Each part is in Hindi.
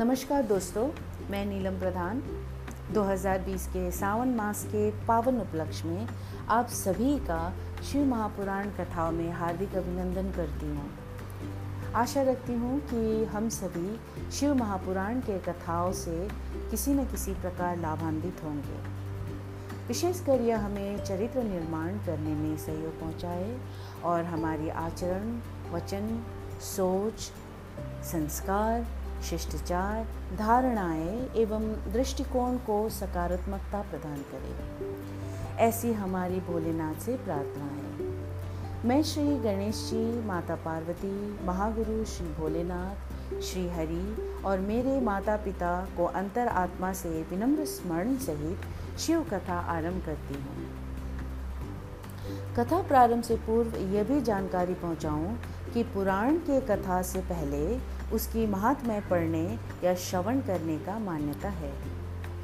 नमस्कार दोस्तों, मैं नीलम प्रधान। 2020 के सावन मास के पावन उपलक्ष्य में आप सभी का शिव महापुराण कथाओं में हार्दिक अभिनंदन करती हूँ। आशा रखती हूँ कि हम सभी शिव महापुराण के कथाओं से किसी न किसी प्रकार लाभान्वित होंगे। विशेषकर यह हमें चरित्र निर्माण करने में सहयोग पहुँचाए और हमारी आचरण, वचन, सोच, संस्कार शिष्टाचार, धारणाएँ एवं दृष्टिकोण को सकारात्मकता प्रदान करे। ऐसी हमारी भोलेनाथ से प्रार्थना है। मैं श्री गणेश जी, माता पार्वती, महागुरु श्री भोलेनाथ, श्री हरि और मेरे माता पिता को अंतर आत्मा से विनम्र स्मरण सहित शिव कथा आरंभ करती हूँ। कथा प्रारंभ से पूर्व यह भी जानकारी पहुँचाऊँ कि पुराण के कथा से पहले उसकी महात्म्य पढ़ने या श्रवण करने का मान्यता है।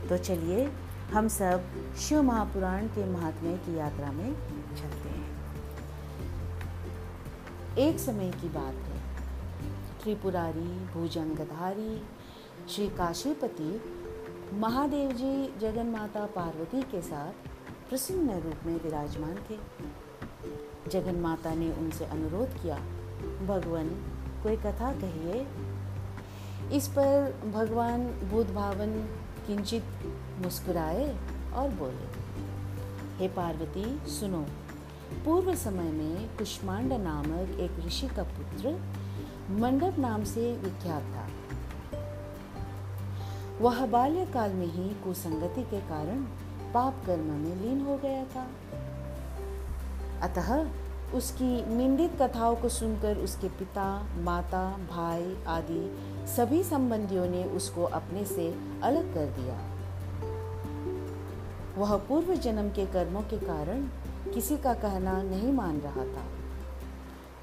तो चलिए, हम सब शिव महापुराण के महात्म्य की यात्रा में चलते हैं। एक समय की बात है। त्रिपुरारी भुजंगधारी श्री काशीपति महादेव जी जगन माता पार्वती के साथ प्रसन्न रूप में विराजमान थे। जगन माता ने उनसे अनुरोध किया, भगवान कोई कथा कहिए। इस पर भगवान बुद्ध भावन किंचित मुस्कुराए और बोले, हे पार्वती, सुनो। पूर्व समय में कुष्मांड नामक एक ऋषि का पुत्र मंडप नाम से विख्यात था। वह बाल्यकाल में ही कुसंगति के कारण पाप कर्म में लीन हो गया था। अतः उसकी निंदित कथाओं को सुनकर उसके पिता, माता, भाई आदि सभी संबंधियों ने उसको अपने से अलग कर दिया। वह पूर्व जन्म के कर्मों के कारण किसी का कहना नहीं मान रहा था।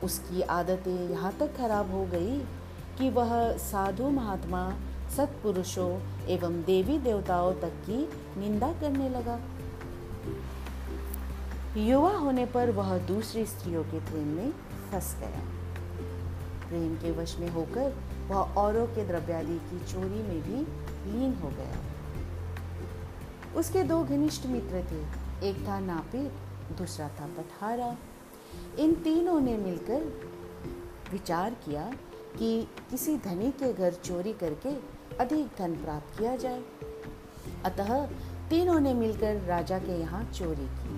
उसकी आदतें यहाँ तक खराब हो गई कि वह साधु महात्मा, सत्पुरुषों एवं देवी देवताओं तक की निंदा करने लगा। युवा होने पर वह दूसरी स्त्रियों के प्रेम में फंस गया। प्रेम के वश में होकर वह औरों के द्रव्यादि की चोरी में भी लीन हो गया। उसके दो घनिष्ठ मित्र थे, एक था नापित, दूसरा था पठारा। इन तीनों ने मिलकर विचार किया कि किसी धनी के घर चोरी करके अधिक धन प्राप्त किया जाए। अतः तीनों ने मिलकर राजा के यहाँ चोरी की।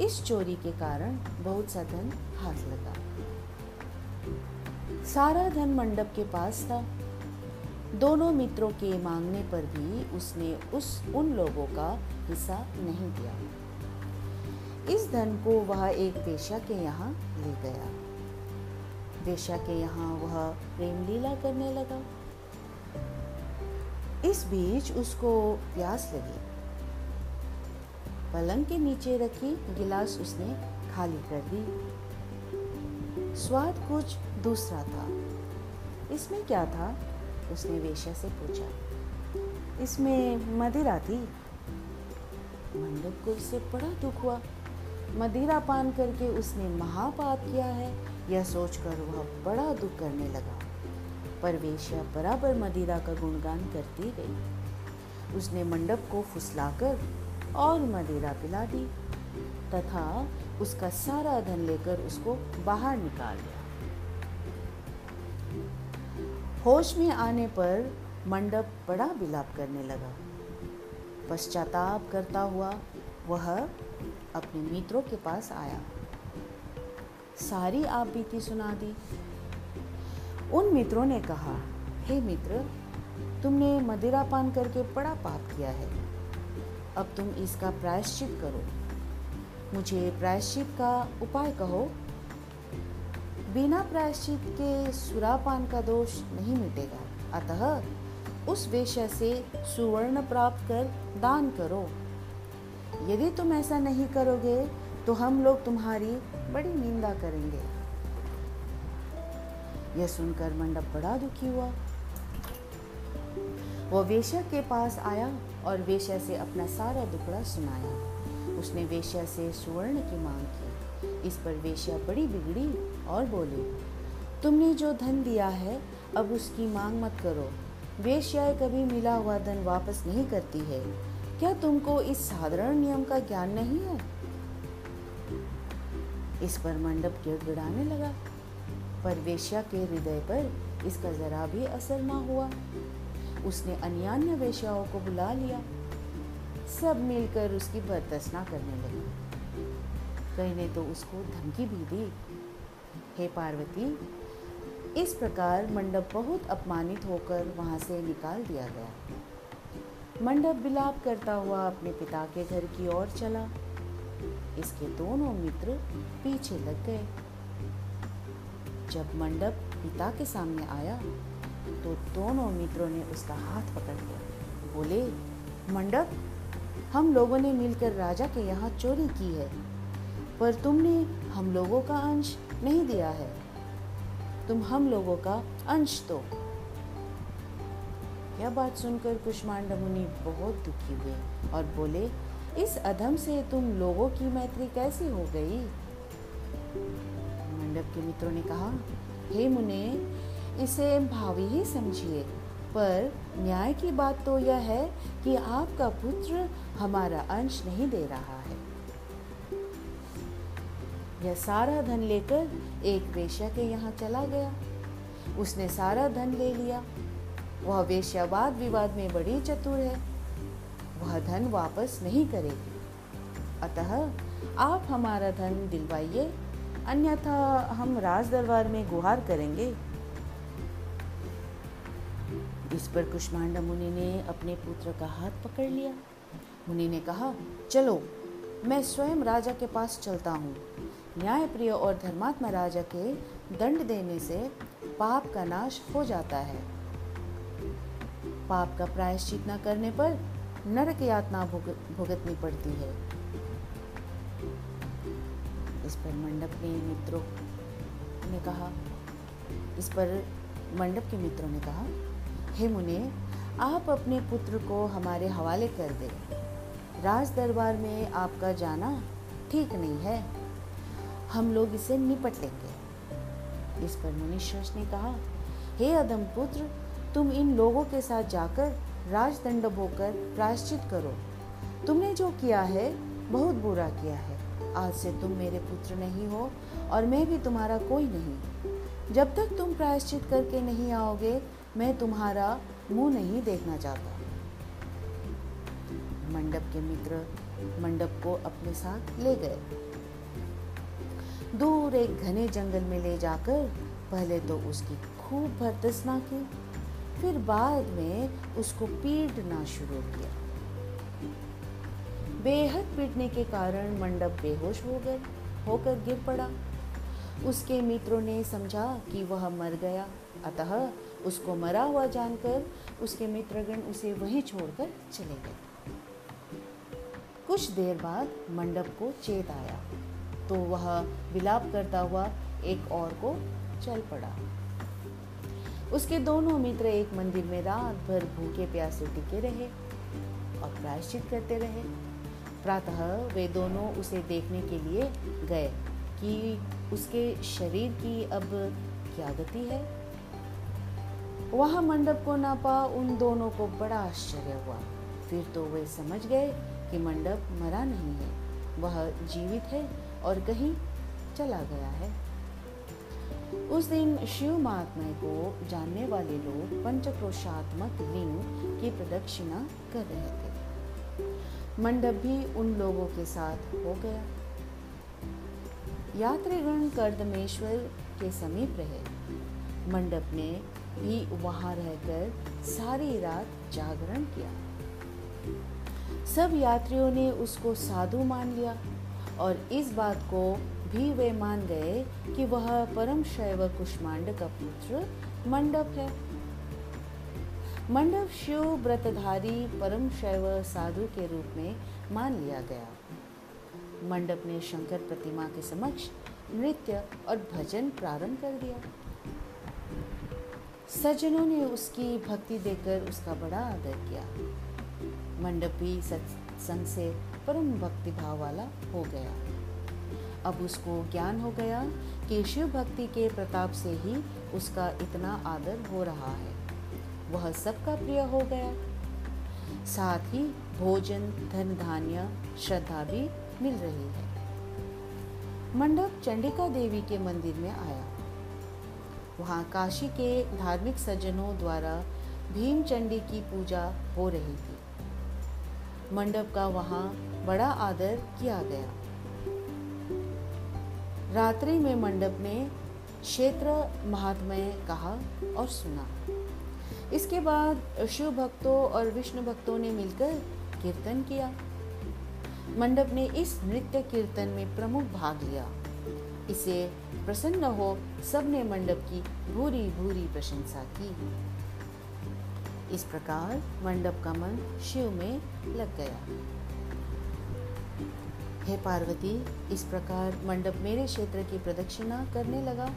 इस चोरी के कारण बहुत सा धन हाथ लगा। सारा धन मंडप के पास था। दोनों मित्रों के मांगने पर भी उसने उस, उन लोगों का हिस्सा नहीं दिया। इस धन को वह एक वेश्या के यहाँ ले गया। वेश्या के यहाँ वह प्रेम लीला करने लगा। इस बीच उसको प्यास लगी। पलंग के नीचे रखी गिलास उसने खाली कर दी। स्वाद कुछ दूसरा था। इसमें क्या था? उसने वेश्या से पूछा। इसमें मदिरा थी। मंडप को उससे बड़ा दुख हुआ। मदिरा पान करके उसने महापाप किया है, यह सोचकर वह बड़ा दुख करने लगा। पर वेश्या बराबर मदिरा का गुणगान करती गई। उसने मंडप को फुसलाकर और मदिरा पिला दी, तथा उसका सारा धन लेकर उसको बाहर निकाल दिया। होश में आने पर मंडप बड़ा विलाप करने लगा। पश्चाताप करता हुआ वह अपने मित्रों के पास आया। सारी आप बीती सुना दी। उन मित्रों ने कहा, हे hey मित्र, तुमने मदिरा पान करके बड़ा पाप किया है। अब तुम इसका प्रायश्चित करो। मुझे प्रायश्चित का उपाय कहो। बिना प्रायश्चित के सुरापान का दोष नहीं मिटेगा। अतः उस वेश्या से सुवर्ण प्राप्त कर दान करो। यदि तुम ऐसा नहीं करोगे तो हम लोग तुम्हारी बड़ी निंदा करेंगे। यह सुनकर मंडप बड़ा दुखी हुआ। वह वेश्या के पास आया। और वेश्या से अपना सारा दुखड़ा सुनाया। उसने वेश्या से सुवर्ण की मांग की। इस पर वेश्या बड़ी बिगड़ी और बोली, तुमने जो धन दिया है, अब उसकी मांग मत करो। वेश्याएँ कभी मिला हुआ धन वापस नहीं करती है। क्या तुमको इस साधारण नियम का ज्ञान नहीं है? इस पर मंडप गिड़गिड़ाने लगा। पर वेश्या के हृदय पर इसका जरा भी असर ना हुआ। उसने अन्यान्य वेश्याओं को बुला लिया। सब मिलकर उसकी बरतसना करने लगे। कहीं ने तो उसको धमकी भी दी। हे पार्वती, इस प्रकार मंडप बहुत अपमानित होकर वहाँ से निकाल दिया गया। मंडप विलाप करता हुआ अपने पिता के घर की ओर चला। इसके दोनों मित्र पीछे लग गए। जब मंडप पिता के सामने आया तो दोनों मित्रों ने उसका हाथ पकड़ लिया। बोले, मंडप, हम लोगों ने मिलकर राजा के यहाँ चोरी की है, पर तुमने हम लोगों का अंश नहीं दिया है। तुम हम लोगों का अंश दो। यह बात सुनकर कुष्मांड मुनि बहुत दुखी हुए और बोले, इस अधम से तुम लोगों की मैत्री कैसी हो गई? मंडप के मित्रों ने कहा, हे मुने इसे भावी ही समझिए। पर न्याय की बात तो यह है कि आपका पुत्र हमारा अंश नहीं दे रहा है। यह सारा धन लेकर एक वेश्या के यहाँ चला गया। उसने सारा धन ले लिया। वह वेश्या वाद विवाद में बड़ी चतुर है। वह धन वापस नहीं करेगी। अतः आप हमारा धन दिलवाइए। अन्यथा हम राज दरबार में गुहार करेंगे। इस पर कुष्मांडा मुनि ने अपने पुत्र का हाथ पकड़ लिया। मुनि ने कहा, चलो, मैं स्वयं राजा के पास चलता हूँ। न्यायप्रिय और धर्मात्मा राजा के दंड देने से पाप का नाश हो जाता है। पाप का प्रायश्चित न करने पर नरक यातना भुगतनी पड़ती है। इस पर मंडप के मित्रों ने कहा, इस पर मंडप के मित्रों ने कहा हे मुने, आप अपने पुत्र को हमारे हवाले कर दे। राज दरबार में आपका जाना ठीक नहीं है। हम लोग इसे निपट लेंगे। इस पर मुनिश्रेष्ठ ने कहा, हे अदम पुत्र, तुम इन लोगों के साथ जाकर राजदंड होकर प्रायश्चित करो। तुमने जो किया है, बहुत बुरा किया है। आज से तुम मेरे पुत्र नहीं हो और मैं भी तुम्हारा कोई नहीं। जब तक तुम प्रायश्चित करके नहीं आओगे मैं तुम्हारा मुँह नहीं देखना चाहता। मंडप के मित्र मंडप को अपने साथ ले गए। दूर एक घने जंगल में ले जाकर पहले तो उसकी खूब भर्तसना की, फिर बाद में उसको पीटना शुरू किया। बेहद पीटने के कारण मंडप बेहोश हो गए, होकर गिर पड़ा। उसके मित्रों ने समझा कि वह मर गया, अतः उसको मरा हुआ जानकर, उसके मित्रगण उसे वहीं छोड़कर चले गए। कुछ देर बाद मंडप को चेत आया तो वह विलाप करता हुआ एक और को चल पड़ा। उसके दोनों मित्र एक मंदिर में रात भर भूखे प्यासे टिके रहे और प्रायश्चित करते रहे। प्रातः वे दोनों उसे देखने के लिए गए कि उसके शरीर की अब क्या गति है। वहाँ मंडप को नापा, उन दोनों को बड़ा आश्चर्य हुआ। फिर तो वे समझ गए कि मंडप मरा नहीं है। वह जीवित है और कहीं चला गया है। उस दिन शिव महात्मा को जानने वाले लोग पंचक्रोशात्मक लिंग की प्रदक्षिणा कर रहे थे। मंडप भी उन लोगों के साथ हो गया। यात्रीगण कर्दमेश्वर के समीप रहे। मंडप ने भी वहाँ रहकर सारी रात जागरण किया। सब यात्रियों ने उसको साधु मान लिया और इस बात को भी वे मान गए कि वह परम शैव कुष्मांड का पुत्र मंडप है। मंडप शिव व्रतधारी परम शैव साधु के रूप में मान लिया गया। मंडप ने शंकर प्रतिमा के समक्ष नृत्य और भजन प्रारंभ कर दिया। सज्जनों ने उसकी भक्ति देकर उसका बड़ा आदर किया। मंडपी सत्संग से परम भक्ति भाव वाला हो गया। अब उसको ज्ञान हो गया कि शिव भक्ति के प्रताप से ही उसका इतना आदर हो रहा है। वह सबका प्रिय हो गया। साथ ही भोजन धन धान्य श्रद्धा भी मिल रही है। मंडप चंडिका देवी के मंदिर में आया। वहाँ काशी के धार्मिक सज्जनों द्वारा भीम चंडी की पूजा हो रही थी। मंडप का वहाँ बड़ा आदर किया गया। रात्रि में मंडप ने क्षेत्र महात्मय कहा और सुना। इसके बाद शिव भक्तों और विष्णु भक्तों ने मिलकर कीर्तन किया। मंडप ने इस नृत्य कीर्तन में प्रमुख भाग लिया। इसे प्रसन्न हो सबने मंडप की भूरी भूरी प्रशंसा की। इस प्रकार मंडप का मन शिव में लग गया। हे पार्वती, इस प्रकार मंडप मेरे क्षेत्र की प्रदक्षिणा करने लगा।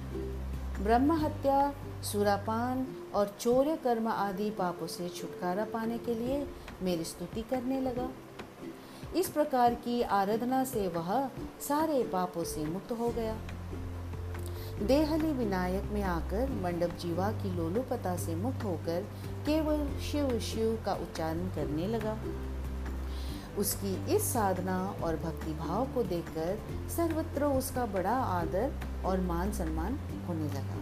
ब्रह्म हत्या, सुरापान और चौर्य कर्म आदि पापों से छुटकारा पाने के लिए मेरी स्तुति करने लगा। इस प्रकार की आराधना से वह सारे पापों से मुक्त हो गया। देहली विनायक में आकर मंडप जीवा की लोलुपता से मुक्त होकर केवल शिव शिव का उच्चारण करने लगा। उसकी इस साधना और भक्ति भाव को देखकर सर्वत्र उसका बड़ा आदर और मान सम्मान होने लगा।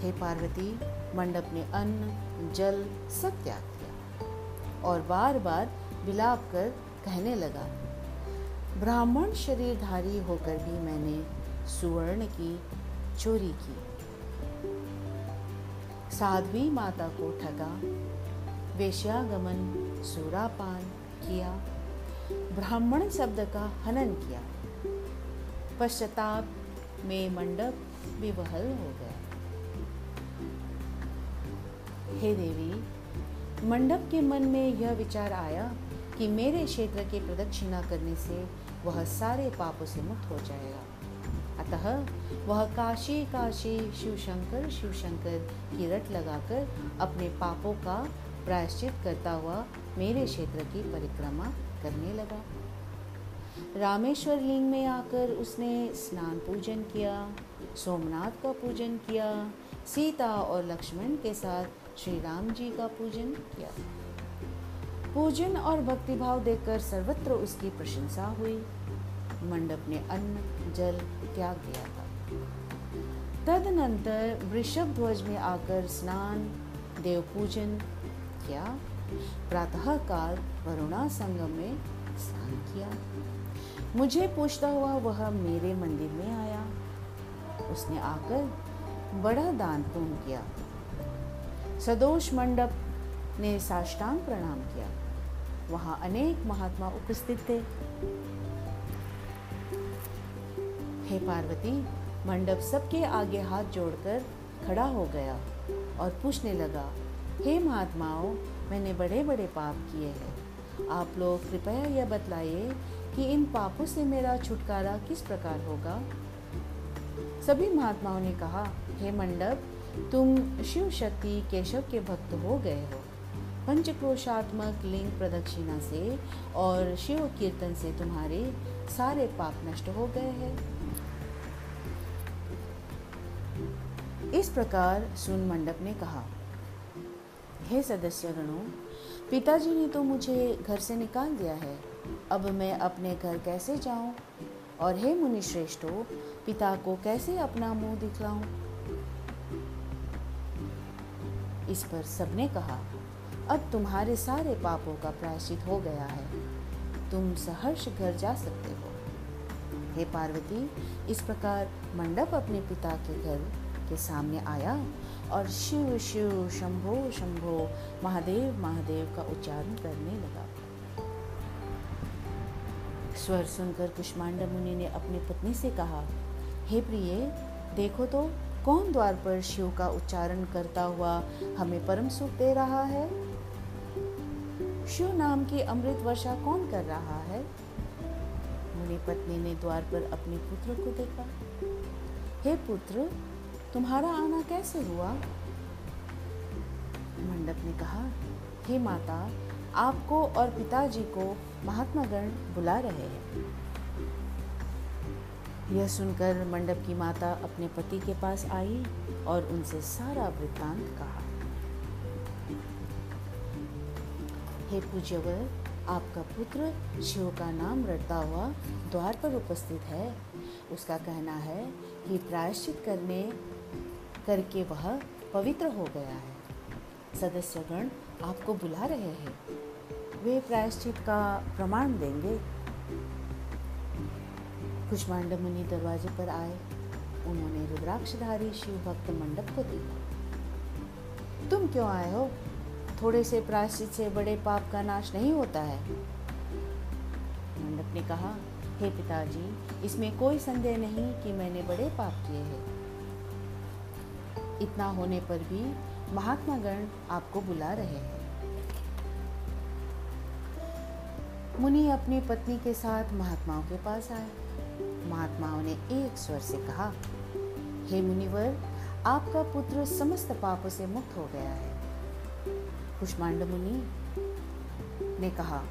हे पार्वती, मंडप ने अन्न, जल सब त्याग किया और बार बार विलाप कर कहने लगा, ब्राह्मण शरीरधारी होकर भी मैंने सुवर्ण की, चोरी की। साध्वी माता को ठगा, वेश्यागमन सुरापान किया, ब्राह्मण शब्द का हनन किया। पश्चाताप में मंडप विवहल हो गया। हे देवी, मंडप के मन में यह विचार आया कि मेरे क्षेत्र की प्रदक्षिणा करने से वह सारे पापों से मुक्त हो जाएगा। अतः वह काशी काशी शिव शंकर शिव शंकर की रट लगाकर अपने पापों का प्रायश्चित करता हुआ मेरे क्षेत्र की परिक्रमा करने लगा। रामेश्वर लिंग में आकर उसने स्नान पूजन किया, सोमनाथ का पूजन किया, सीता और लक्ष्मण के साथ श्री राम जी का पूजन किया। पूजन और भक्तिभाव देखकर सर्वत्र उसकी प्रशंसा हुई। मंडप ने अन्न, जल त्याग दिया था। तदनंतर वृषभ ध्वज में आकर स्नान देव पूजन किया। प्रातः काल वरुणा संगम में स्नान किया। मुझे पूछता हुआ वह मेरे मंदिर में आया। उसने आकर बड़ा दान पुण्य किया। सदोष मंडप ने साष्टांग प्रणाम किया। वहाँ अनेक महात्मा उपस्थित थे। हे पार्वती, मंडप सबके आगे हाथ जोड़कर खड़ा हो गया और पूछने लगा, हे महात्माओं, मैंने बड़े बड़े पाप किए हैं। आप लोग कृपया यह बतलाइए कि इन पापों से मेरा छुटकारा किस प्रकार होगा? सभी महात्माओं ने कहा, हे मंडप, तुम शिव शक्ति केशव के भक्त हो गए हो। पंचक्रोशात्मक लिंग प्रदक्षिणा से और शिव कीर्तन से तुम्हारे सारे पाप नष्ट हो गए हैं। इस प्रकार सुन मंडप ने कहा, हे सदस्य गणों, पिताजी ने तो मुझे घर से निकाल दिया है। अब मैं अपने घर कैसे जाऊँ? और हे मुनि श्रेष्ठो पिता को कैसे अपना मुँह दिखलाऊं? इस पर सबने कहा अब तुम्हारे सारे पापों का प्रायश्चित हो गया है। तुम सहर्ष घर जा सकते हो। हे पार्वती, इस प्रकार मंडप अपने पिता के घर के सामने आया और शिव शिव, शंभो शंभो, महादेव महादेव का उच्चारण करने लगा। स्वर सुनकर कुष्मांडा मुनि ने अपनी पत्नी से कहा, हे प्रिय, देखो तो कौन द्वार पर शिव का उच्चारण करता हुआ हमें परम सुख दे रहा है? शिव नाम की अमृत वर्षा कौन कर रहा है? मुनि पत्नी ने द्वार पर अपने पुत्र को देखा। हे पुत्र, तुम्हारा आना कैसे हुआ? मंडप ने कहा, हे माता, आपको और पिताजी को महात्मा गण बुला रहे हैं। यह सुनकर मंडप की माता अपने पति के पास आई और उनसे सारा वृत्तांत कहा। हे पूज्यवर, आपका पुत्र शिव का नाम रटता हुआ द्वार पर उपस्थित है। उसका कहना है कि प्रायश्चित करने, करके वह पवित्र हो गया है। सदस्यगण आपको बुला रहे हैं। वे प्रायश्चित का प्रमाण देंगे। कुष्मांड मुनि दरवाजे पर आए। उन्होंने रुद्राक्षधारी शिव भक्त मंडप को देखा। तुम क्यों आए हो? थोड़े से प्रायश्चित से बड़े पाप का नाश नहीं होता है। मंडप ने कहा, हे पिताजी, इसमें कोई संदेह नहीं कि मैंने बड़े पाप किए हैं। इतना होने पर भी महात्मा गण आपको बुला रहे हैं। मुनि अपनी पत्नी के साथ महात्माओं के पास आए। महात्माओं ने एक स्वर से कहा, हे मुनिवर, आपका पुत्र समस्त पापों से मुक्त हो गया है। कुष्मांड मुनि ने कहा,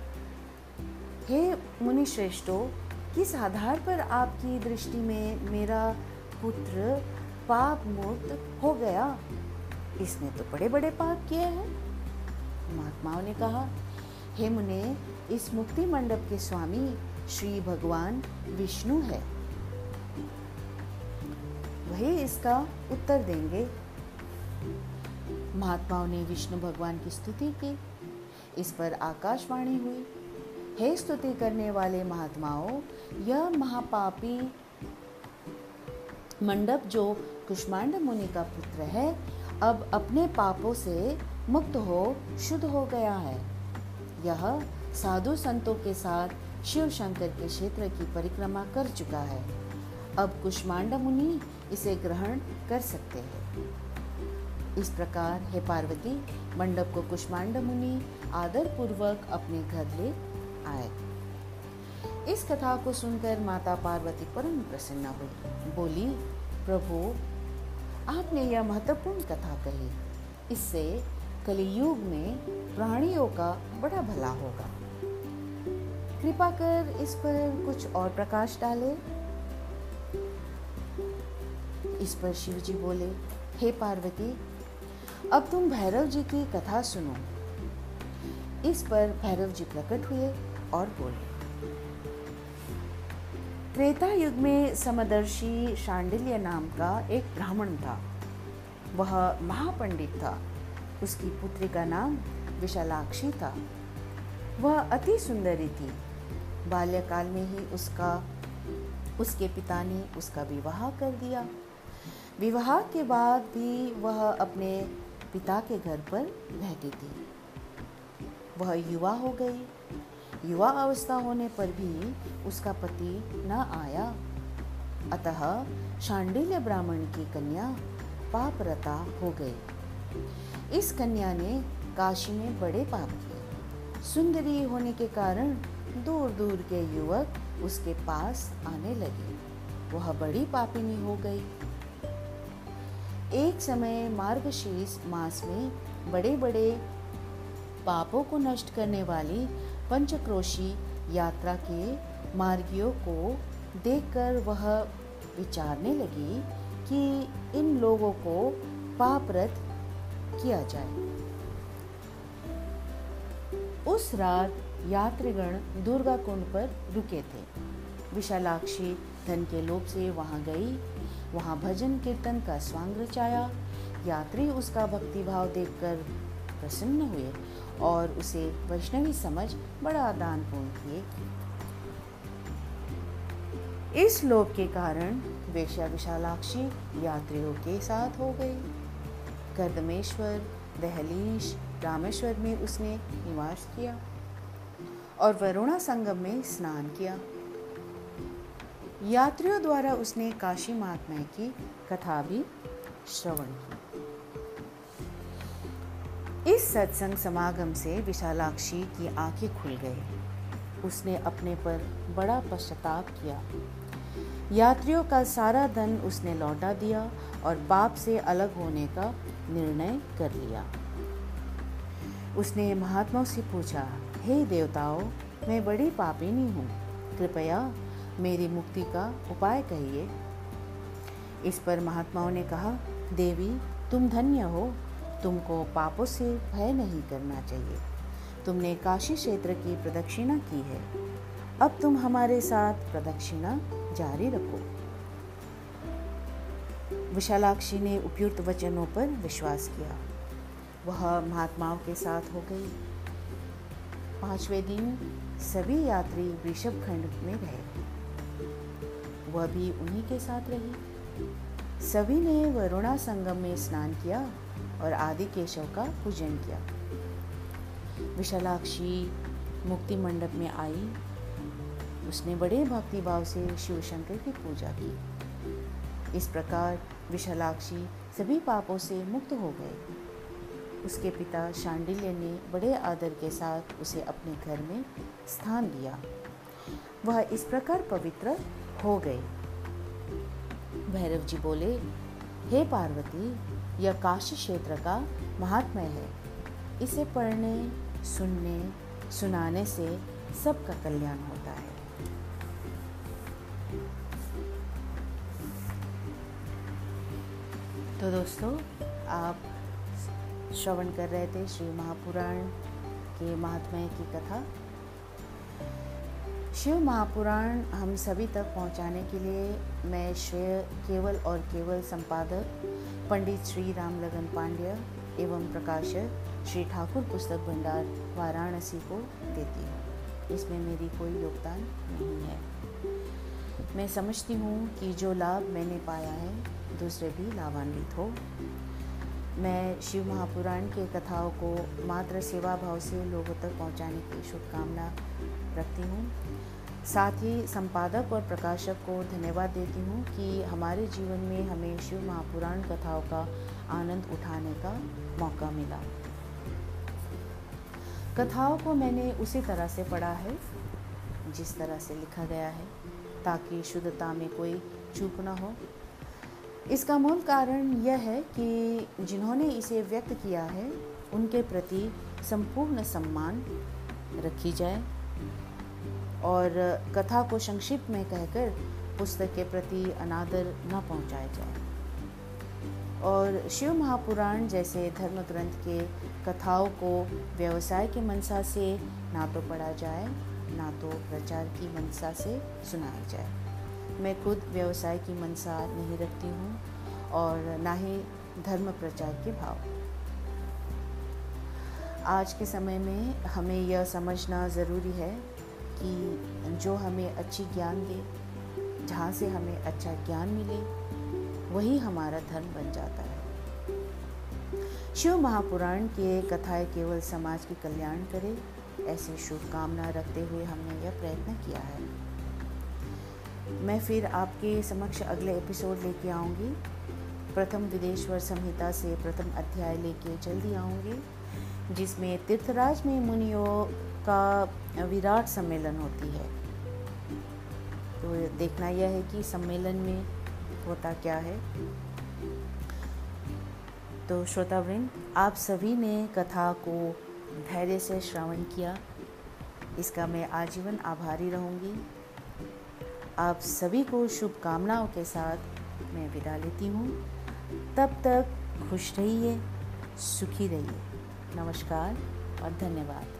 हे मुनि श्रेष्ठो किस आधार पर आपकी दृष्टि में मेरा पुत्र पाप मुक्त हो गया? इसने तो बड़े बड़े पाप किए हैं। महात्माओं ने कहा, हे मुने, इस मुक्ति मंडप के स्वामी श्री भगवान विष्णु है। वही इसका उत्तर देंगे। महात्माओं ने विष्णु भगवान की स्तुति की। इस पर आकाशवाणी हुई। हे स्तुति करने वाले महात्माओं, यह महापापी मंडप जो कुष्मांड मुनि का पुत्र है, अब अपने पापों से मुक्त हो, शुद्ध हो गया है। यह साधु संतों के साथ शिव शंकर के क्षेत्र की परिक्रमा कर चुका है। अब कुष्मांड मुनि इसे ग्रहण कर सकते हैं। इस प्रकार हे पार्वती, मंडप को कुष्मांड मुनि आदर पूर्वक अपने घर ले आए। इस कथा को सुनकर माता पार्वती परम प्रसन्न हुई। बोली, प्रभु, आपने यह महत्वपूर्ण कथा कही। इससे कलयुग में प्राणियों का बड़ा भला होगा। कृपा कर इस पर कुछ और प्रकाश डाले। इस पर शिव जी बोले, हे पार्वती अब तुम भैरव जी की कथा सुनो। इस पर भैरव जी प्रकट हुए और बोले, त्रेता युग में समदर्शी शांडिल्य नाम का एक ब्राह्मण था। वह महापंडित था। उसकी पुत्री का नाम विशालाक्षी था। वह अति सुंदरी थी। बाल्यकाल में ही उसका, उसके पिता ने उसका विवाह कर दिया। विवाह के बाद भी वह अपने पिता के घर पर रहती थी। वह युवा हो गई। युवा अवस्था होने पर भी उसका पति न आया। अतः शांडिल्य ब्राह्मण की कन्या पापरता हो गई। इस कन्या ने काशी में बड़े पाप किए। सुंदरी होने के कारण दूर दूर के युवक उसके पास आने लगे। वह बड़ी पापिनी हो गई। एक समय मार्गशीर्ष मास में बड़े बड़े पापों को नष्ट करने वाली पंचक्रोशी यात्रा के मार्गियों को देखकर वह विचारने लगी कि इन लोगों को पापरत किया जाए। उस रात यात्रीगण दुर्गा कुंड पर रुके थे। विशालाक्षी धन के लोभ से वहाँ गई। वहाँ भजन कीर्तन का स्वांग रचाया यात्री उसका भक्तिभाव देखकर प्रसन्न हुए और उसे वैष्णवी समझ बड़ा दान पूर्ण किए। इस लोभ के कारण वेश्या विशालाक्षी यात्रियों के साथ हो गई। कर्दमेश्वर, दहलीश, रामेश्वर में उसने निवास किया और वरुणा संगम में स्नान किया। यात्रियों द्वारा उसने काशी महात्मा की कथा भी श्रवण की। इस सत्संग समागम से विशालाक्षी की आँखें खुल गई। उसने अपने पर बड़ा पश्चाताप किया। यात्रियों का सारा धन उसने लौटा दिया और बाप से अलग होने का निर्णय कर लिया। उसने महात्माओं से पूछा, हे hey देवताओं, मैं बड़ी पापिनी हूँ। कृपया मेरी मुक्ति का उपाय कहिए। इस पर महात्माओं ने कहा, देवी, तुम धन्य हो। तुमको पापों से भय नहीं करना चाहिए। तुमने काशी क्षेत्र की प्रदक्षिणा की है। अब तुम हमारे साथ प्रदक्षिणा जारी रखो। विशालाक्षी ने उपयुक्त वचनों पर विश्वास किया। वह महात्माओं के साथ हो गई। पाँचवें दिन सभी यात्री वृषभ खंड में रहे। वह भी उन्हीं के साथ रही। सभी ने वरुणा संगम में स्नान किया और आदि केशव का पूजन किया। विशालाक्षी मुक्ति मंडप में आई। उसने बड़े भक्ति भाव से शिव शंकर की पूजा की। इस प्रकार विशालाक्षी सभी पापों से मुक्त हो गए। उसके पिता शांडिल्य ने बड़े आदर के साथ उसे अपने घर में स्थान दिया। वह इस प्रकार पवित्र हो गए भैरव जी बोले, हे पार्वती, यह काशी क्षेत्र का महात्मा है। इसे पढ़ने, सुनने, सुनाने से सबका कल्याण होता है। तो दोस्तों, आप श्रवण कर रहे थे श्री महापुराण के महात्म्य की कथा। शिव महापुराण हम सभी तक पहुँचाने के लिए मैं श्रेय केवल और केवल संपादक, पंडित श्री राम लगन पांड्य एवं प्रकाशक श्री ठाकुर पुस्तक भंडार वाराणसी को देती हूँ। इसमें मेरी कोई योगदान नहीं है। मैं समझती हूँ कि जो लाभ मैंने पाया है, दूसरे भी लाभान्वित हो। मैं शिव महापुराण के कथाओं को मात्र सेवा भाव से लोगों तक पहुँचाने की शुभकामना रखती हूँ। साथ ही संपादक और प्रकाशक को धन्यवाद देती हूँ कि हमारे जीवन में हमें शिव महापुराण कथाओं का आनंद उठाने का मौका मिला। कथाओं को मैंने उसी तरह से पढ़ा है, जिस तरह से लिखा गया है, ताकि शुद्धता में कोई चूक ना हो। इसका मूल कारण यह है कि जिन्होंने इसे व्यक्त किया है, उनके प्रति संपूर्ण सम्मान रखी जाए। और कथा को संक्षिप्त में कहकर पुस्तक के प्रति अनादर न पहुँचाया जाए। और शिव महापुराण जैसे धर्म ग्रंथ के कथाओं को व्यवसाय के मनसा से ना तो पढ़ा जाए, ना तो प्रचार की मनसा से सुनाया जाए। मैं खुद व्यवसाय की मनसा नहीं रखती हूँ और ना ही धर्म प्रचार के भाव। आज के समय में हमें यह समझना ज़रूरी है कि जो हमें अच्छी ज्ञान दे, जहाँ से हमें अच्छा ज्ञान मिले, वही हमारा धर्म बन जाता है। शिव महापुराण के कथाएँ केवल समाज के कल्याण करे, ऐसी शुभकामना रखते हुए हमने यह प्रयत्न किया है। मैं फिर आपके समक्ष अगले एपिसोड लेके आऊँगी। प्रथम विदेश्वर संहिता से प्रथम अध्याय लेके जल्दी आऊँगी, जिसमें तीर्थराज में मुनियों का विराट सम्मेलन होती है। तो देखना यह है कि सम्मेलन में होता क्या है। तो श्रोतावृंद, आप सभी ने कथा को धैर्य से श्रवण किया। इसका मैं आजीवन आभारी रहूँगी। आप सभी को शुभकामनाओं के साथ मैं विदा लेती हूँ। तब तक खुश रहिए, सुखी रहिए। नमस्कार और धन्यवाद।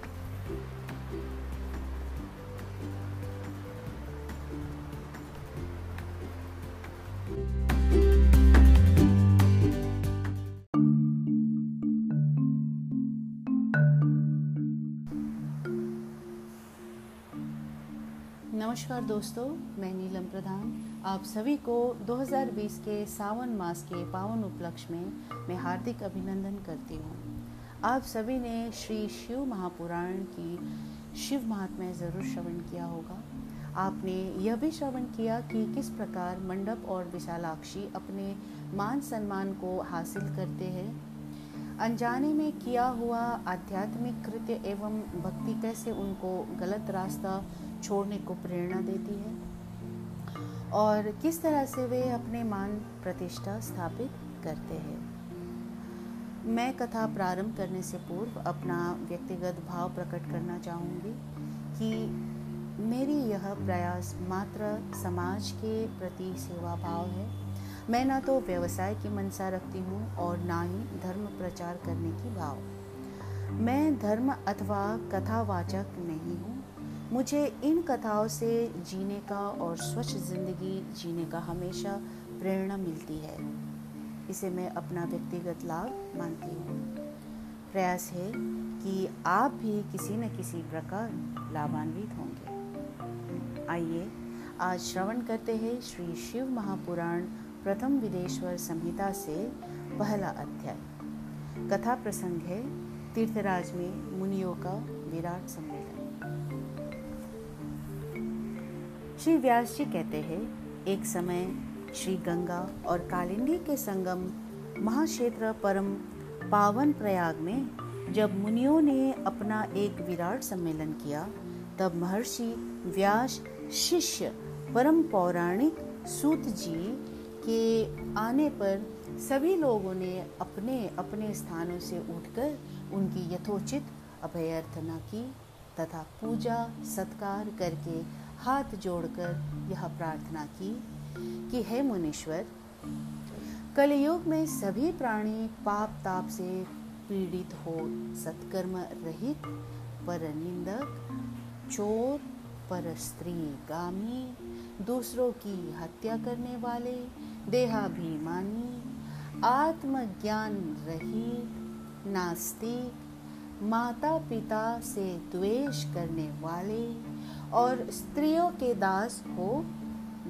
नमस्कार दोस्तों, मैं नीलम प्रधान। आप सभी को 2020 के सावन मास के पावन उपलक्ष्य में मैं हार्दिक अभिनंदन करती हूँ। आप सभी ने श्री शिव महापुराण की शिव महात्मा ज़रूर श्रवण किया होगा। आपने यह भी श्रवण किया कि किस प्रकार मंडप और विशालाक्षी अपने मान सम्मान को हासिल करते हैं। अनजाने में किया हुआ आध्यात्मिक कृत्य एवं भक्ति कैसे उनको गलत रास्ता छोड़ने को प्रेरणा देती है? और किस तरह से वे अपने मान प्रतिष्ठा स्थापित करते हैं? मैं कथा प्रारंभ करने से पूर्व अपना व्यक्तिगत भाव प्रकट करना चाहूँगी कि मेरी यह प्रयास मात्र समाज के प्रति सेवा भाव है। मैं ना तो व्यवसाय की मनसा रखती हूँ और ना ही धर्म प्रचार करने की भाव। मैं धर्म अथवा कथावाचक नहीं हूँ। मुझे इन कथाओं से जीने का और स्वच्छ ज़िंदगी जीने का हमेशा प्रेरणा मिलती है। इसे मैं अपना व्यक्तिगत लाभ मानती हूँ। प्रयास है कि आप भी किसी न किसी प्रकार लाभान्वित होंगे। आइए, आज श्रवण करते हैं श्री शिव महापुराण प्रथम विदेश्वर संहिता से पहला अध्याय। कथा प्रसंग है तीर्थराज में मुनियों का विराट सम्मेलन। श्री व्यास जी कहते हैं, एक समय श्री गंगा और कालिंदी के संगम महाक्षेत्र परम पावन प्रयाग में जब मुनियों ने अपना एक विराट सम्मेलन किया, तब महर्षि व्यास शिष्य परम पौराणिक सूत जी के आने पर सभी लोगों ने अपने अपने स्थानों से उठकर उनकी यथोचित अभ्यर्थना की तथा पूजा सत्कार करके हाथ जोड़कर यह प्रार्थना की कि हे मुनीश्वर, कलयुग में सभी प्राणी पाप ताप से पीड़ित हो, सत्कर्म रहित, पर निंदक, चोर पर स्त्री गामी, दूसरों की हत्या करने वाले, देहाभिमानी, आत्मज्ञान रहित नास्तिक माता पिता से द्वेष करने वाले और स्त्रियों के दास हो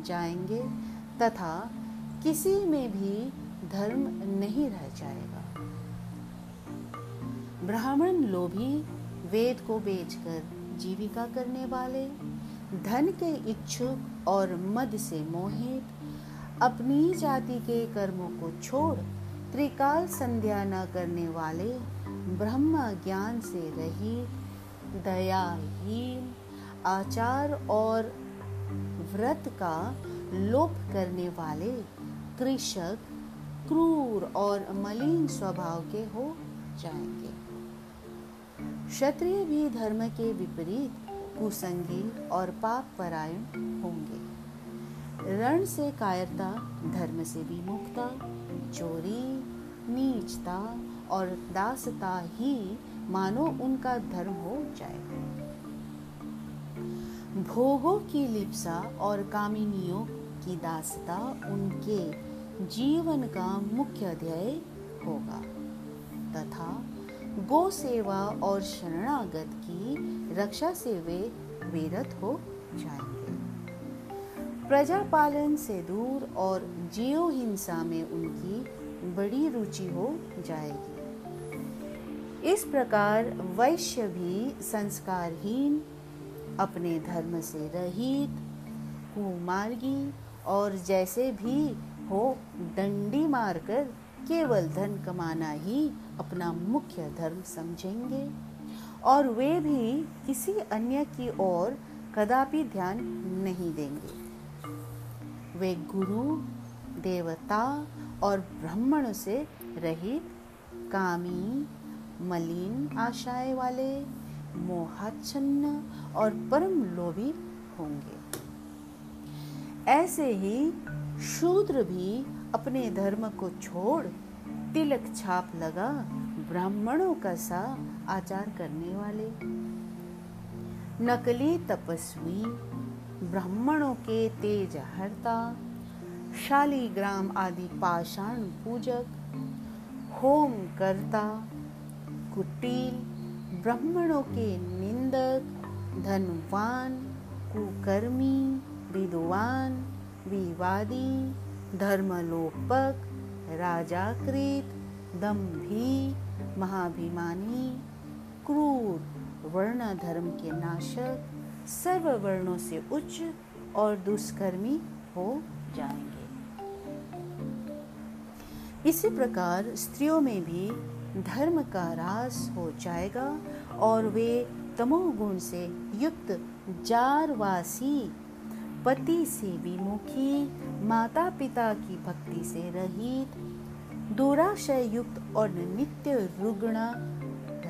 जाएँगे तथा किसी में भी धर्म नहीं रह जाएगा। ब्राह्मण लोभी वेद को बेचकर जीविका करने वाले, धन के इच्छुक और मद से मोहित, अपनी जाति के कर्मों को छोड़ त्रिकाल संध्या न करने वाले, ब्रह्म ज्ञान से रहित, दयाहीन, आचार और व्रत का लोप करने वाले, कृषक, क्रूर और मलिन स्वभाव के हो जाएँगे। क्षत्रिय भी धर्म के विपरीत कुसंगी और पाप परायण होंगे। रण से कायरता, धर्म से भी मुक्ता, चोरी, नीचता और दासता ही मानो उनका धर्म हो जाएगा। भोगों की लिप्सा और कामिनियों की दासता उनके जीवन का मुख्य ध्येय होगा। तथा गो सेवा और शरणागत की रक्षा से वे विरत हो जाएँगे। प्रजा पालन से दूर और जीव हिंसा में उनकी बड़ी रुचि हो जाएगी। इस प्रकार वैश्य भी संस्कारहीन, अपने धर्म से रहित, कुमार्गी और जैसे भी हो, डंडी मारकर केवल धन कमाना ही अपना मुख्य धर्म समझेंगे और वे भी किसी अन्य की ओर कदापि ध्यान नहीं देंगे। वे गुरु, देवता और ब्राह्मण से रहित कामी, मलिन आशाएँ वाले, मोहाच्छन्न और परम लोभी होंगे। ऐसे ही शूद्र भी अपने धर्म को छोड़ तिलक छाप लगा, ब्राह्मणों का सा आचार करने वाले। नकली तपस्वी, ब्राह्मणों के तेज हरता शालीग्राम आदि पाषाण पूजक, होम करता। कुटील, ब्राह्मणों के निंदक, धनवान, कुकर्मी, विद्वान, विवादी, धर्मलोपक राजाकृत, दम्भी, महाभिमानी, क्रूर वर्ण धर्म के नाशक, सर्व वर्णों से उच्च और दुष्कर्मी हो जाएँगे। इसी प्रकार स्त्रियों में भी धर्म का रास हो जाएगा और वे तमोगुण से युक्त जारवासी पति से विमुखी माता पिता की भक्ति से रहित दुराशय युक्त और नित्य रुग्ण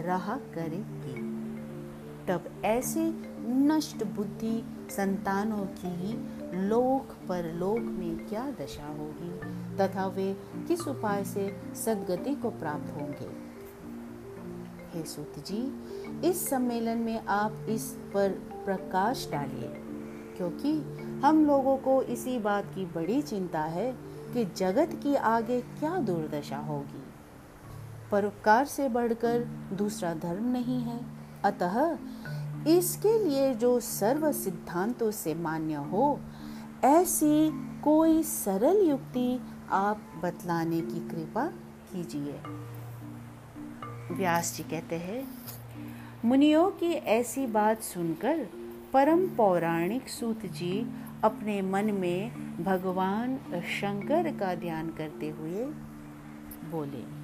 रहा करेगी। तब ऐसे नष्ट बुद्धि संतानों की लोक पर लोक में क्या दशा होगी, तथा वे किस उपाय से सदगति को प्राप्त होंगे? हे सूत जी, इस सम्मेलन में आप इस पर प्रकाश डालिए, क्योंकि हम लोगों को इसी बात की बड़ी चिंता है कि जगत की आगे क्या दुर्दशा होगी। परोपकार से बढ़कर दूसरा धर्म नहीं है। अतः इसके लिए जो सर्व सिद्धांतों से मान्य हो, ऐसी कोई सरल युक्ति आप बतलाने की कृपा कीजिए। व्यास जी कहते हैं, मुनियों की ऐसी बात सुनकर परम पौराणिक सूत जी अपने मन में भगवान शंकर का ध्यान करते हुए बोले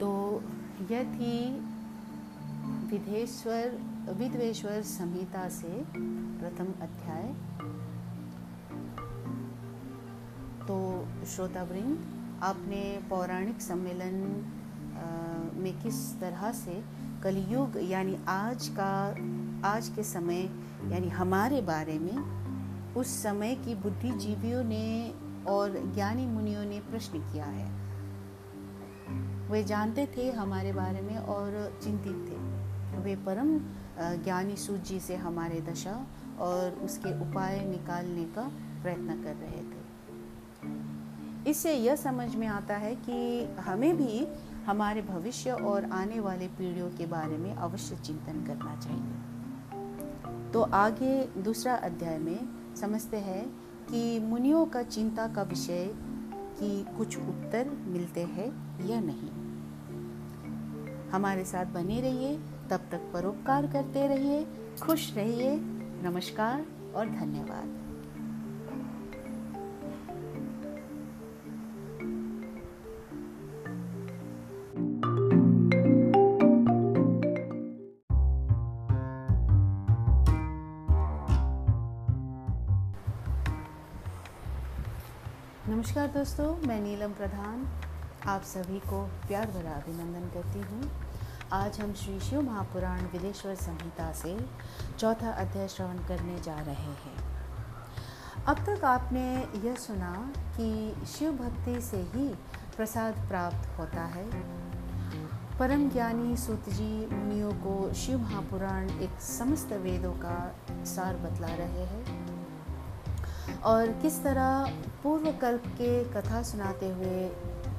तो यह थी विधेश्वर विद्वेश्वर संहिता से प्रथम अध्याय तो श्रोतावृंद, आपने पौराणिक सम्मेलन में किस तरह से कलयुग यानी आज का आज के समय, यानी हमारे बारे में, उस समय की बुद्धिजीवियों ने और ज्ञानी मुनियों ने प्रश्न किया है। वे जानते थे हमारे बारे में और चिंतित थे। वे परम ज्ञानी सूत जी से हमारे दशा और उसके उपाय निकालने का प्रयत्न कर रहे थे। इससे यह समझ में आता है कि हमें भी हमारे भविष्य और आने वाले पीढ़ियों के बारे में अवश्य चिंतन करना चाहिए। तो आगे दूसरा अध्याय में समझते हैं कि मुनियों का चिंता का विषय कि कुछ उत्तर मिलते हैं या नहीं। हमारे साथ बने रहिए, तब तक परोपकार करते रहिए, खुश रहिए। नमस्कार और धन्यवाद। नमस्कार दोस्तों, मैं नीलम प्रधान। आप सभी को प्यार भरा अभिनंदन करती हूँ। आज हम श्री शिव महापुराण विदेश्वर संहिता से चौथा अध्याय श्रवण करने जा रहे हैं। अब तक आपने यह सुना कि शिव भक्ति से ही प्रसाद प्राप्त होता है। परम ज्ञानी सूत जी मुनियों को शिव महापुराण एक समस्त वेदों का सार बतला रहे हैं। और किस तरह पूर्व कल्प के कथा सुनाते हुए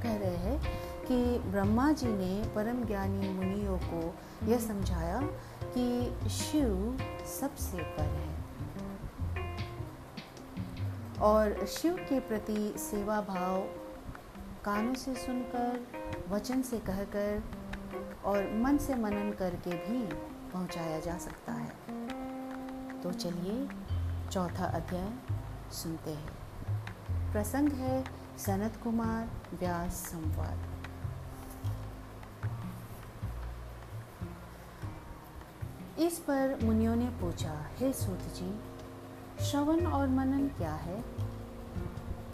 कह रहे हैं कि ब्रह्मा जी ने परम ज्ञानी मुनियों को यह समझाया कि शिव सबसे पर है। और शिव के प्रति सेवा भाव कानों से सुनकर, वचन से कहकर और मन से मनन करके भी पहुँचाया जा सकता है। तो चलिए चौथा अध्याय। सुनते हैं। प्रसंग है सनत कुमार व्यास संवाद। इस पर मुनियों ने पूछा, हे सूत जी श्रवण और मनन क्या है?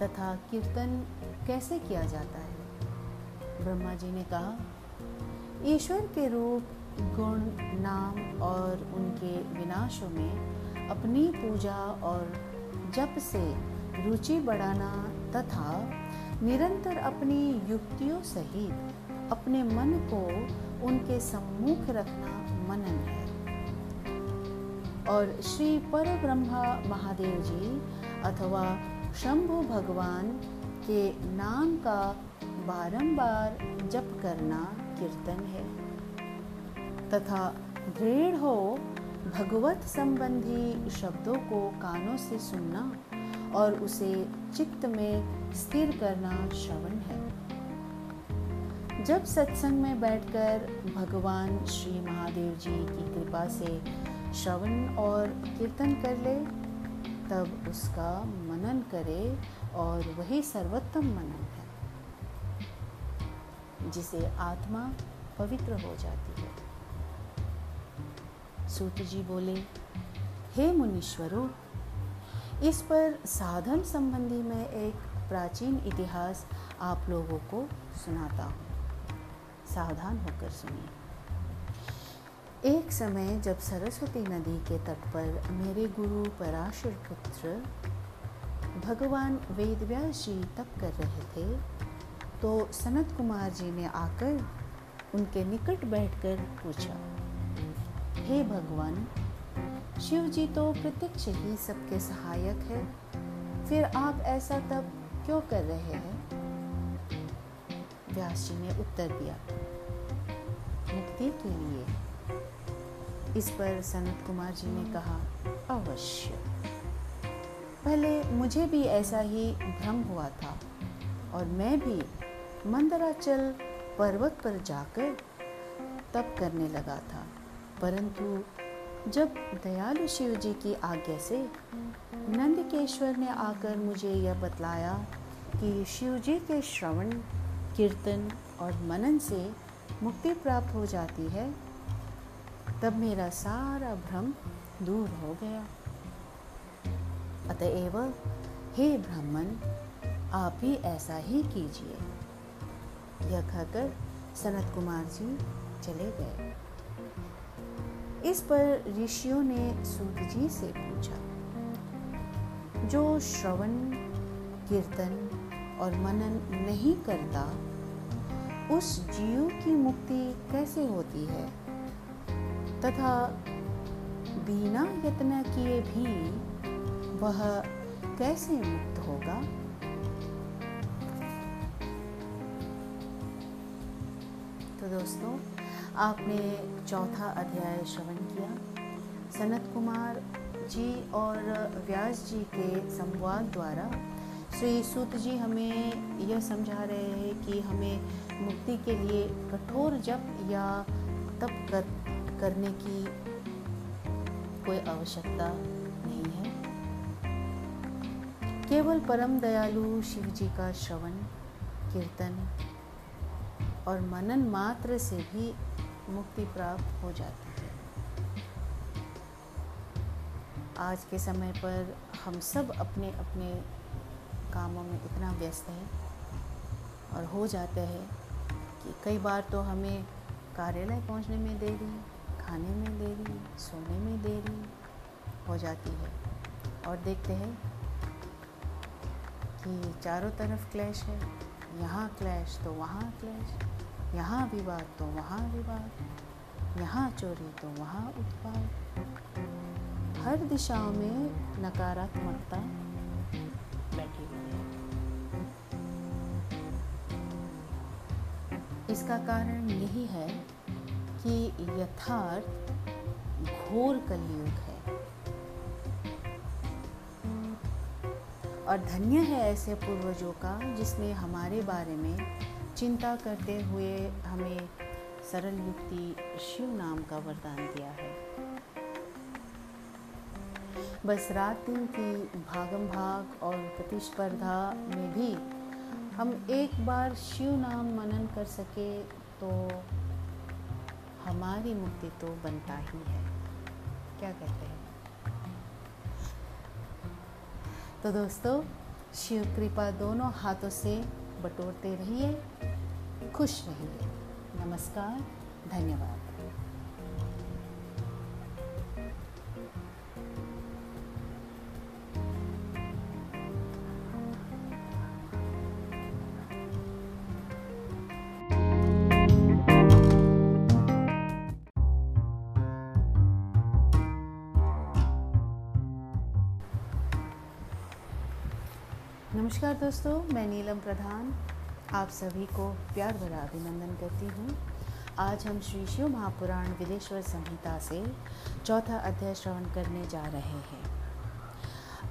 तथा कीर्तन कैसे किया जाता है? ब्रह्मा जी ने कहा, ईश्वर के रूप, गुण, नाम और उनके विनाशों में अपनी पूजा और जप से रुचि बढ़ाना तथा निरंतर अपनी युक्तियों सहित अपने मन को उनके सम्मुख रखना मनन है। और श्री पर ब्रह्मा महादेव जी अथवा शंभु भगवान के नाम का बारंबार जप करना कीर्तन है। तथा दृढ़ हो भगवत संबंधी शब्दों को कानों से सुनना और उसे चित्त में स्थिर करना श्रवण है। जब सत्संग में बैठकर भगवान श्री महादेव जी की कृपा से श्रवण और कीर्तन कर ले, तब उसका मनन करे और वही सर्वोत्तम मनन है, जिसे आत्मा पवित्र हो जाती है। सूत जी बोले, हे मुनीश्वरों, इस पर साधन संबंधी मैं एक प्राचीन इतिहास आप लोगों को सुनाता हूँ। सावधान होकर सुनिए। एक समय जब सरस्वती नदी के तट पर मेरे गुरु पराशर पुत्र भगवान वेदव्यास जी तप कर रहे थे तो सनत कुमार जी ने आकर उनके निकट बैठकर पूछा हे भगवान शिव जी तो प्रत्यक्ष ही सबके सहायक है। फिर आप ऐसा तब क्यों कर रहे हैं? व्यास जी ने उत्तर दिया, मुक्ति के लिए। इस पर सनत कुमार जी ने कहा, अवश्य। पहले मुझे भी ऐसा ही भ्रम हुआ था और मैं भी मंदराचल पर्वत पर जाकर तप करने लगा था। परंतु जब दयालु शिव जी की आज्ञा से नंदकेश्वर ने आकर मुझे यह बतलाया कि शिव जी के श्रवण, कीर्तन और मनन से मुक्ति प्राप्त हो जाती है, तब मेरा सारा भ्रम दूर हो गया। अतएव हे ब्राह्मण, आप भी ऐसा ही कीजिए। यह कहकर सनत कुमार जी चले गए। इस पर ऋषियों ने सूत जी से पूछा, जो श्रवण, कीर्तन और मनन नहीं करता, उस जीव की मुक्ति कैसे होती है? तथा बिना यत्न किए भी वह कैसे मुक्त होगा? तो दोस्तों आपने चौथा अध्याय श्रवण किया। सनत कुमार जी और व्यास जी के संवाद द्वारा श्री सूत जी हमें यह समझा रहे हैं कि हमें मुक्ति के लिए कठोर जप या तप कर, करने की कोई आवश्यकता नहीं है। केवल परम दयालु शिव जी का श्रवण कीर्तन और मनन मात्र से भी मुक्ति प्राप्त हो जाती है। आज के समय पर हम सब अपने अपने कामों में इतना व्यस्त हैं और हो जाते हैं कि कई बार तो हमें कार्यालय पहुँचने में देरी, खाने में देरी, सोने में देरी हो जाती है और देखते हैं कि चारों तरफ़ क्लैश है, यहाँ क्लैश तो वहाँ क्लैश। यहाँ विवाद तो वहाँ विवाद, यहाँ चोरी तो वहाँ उत्पाद। हर दिशाओं में नकारात्मकता बैठी हुई है। इसका कारण यही है कि यथार्थ घोर कलयुग है। और धन्य है ऐसे पूर्वजों का जिसने हमारे बारे में चिंता करते हुए हमें सरल युक्ति शिव नाम का वरदान दिया है। बस रात दिन की भागम भाग और प्रतिस्पर्धा में भी हम एक बार शिव नाम मनन कर सके तो हमारी मुक्ति तो बनता ही है। क्या कहते हैं? तो दोस्तों, शिव कृपा दोनों हाथों से बटोरते रहिए। खुश रहिए। नमस्कार धन्यवाद। नमस्कार दोस्तों मैं नीलम प्रधान। आप सभी को प्यार भरा अभिनंदन करती हूँ। आज हम श्री शिव महापुराण विदेश्वर संहिता से चौथा अध्याय श्रवण करने जा रहे हैं।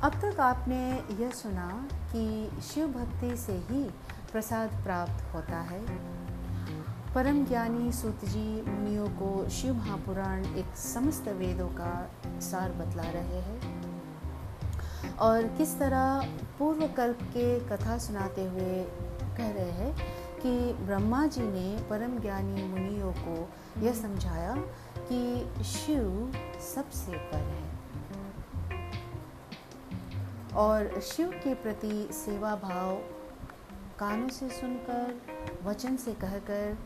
अब तक आपने यह सुना कि शिव भक्ति से ही प्रसाद प्राप्त होता है। परम ज्ञानी सूत जी मुनियों को शिव महापुराण एक समस्त वेदों का सार बतला रहे हैं। और किस तरह पूर्व कल्प के कथा सुनाते हुए कह रहे हैं कि ब्रह्मा जी ने परम ज्ञानी मुनियों को यह समझाया कि शिव सबसे पर है। और शिव के प्रति सेवा भाव कानों से सुनकर, वचन से कहकर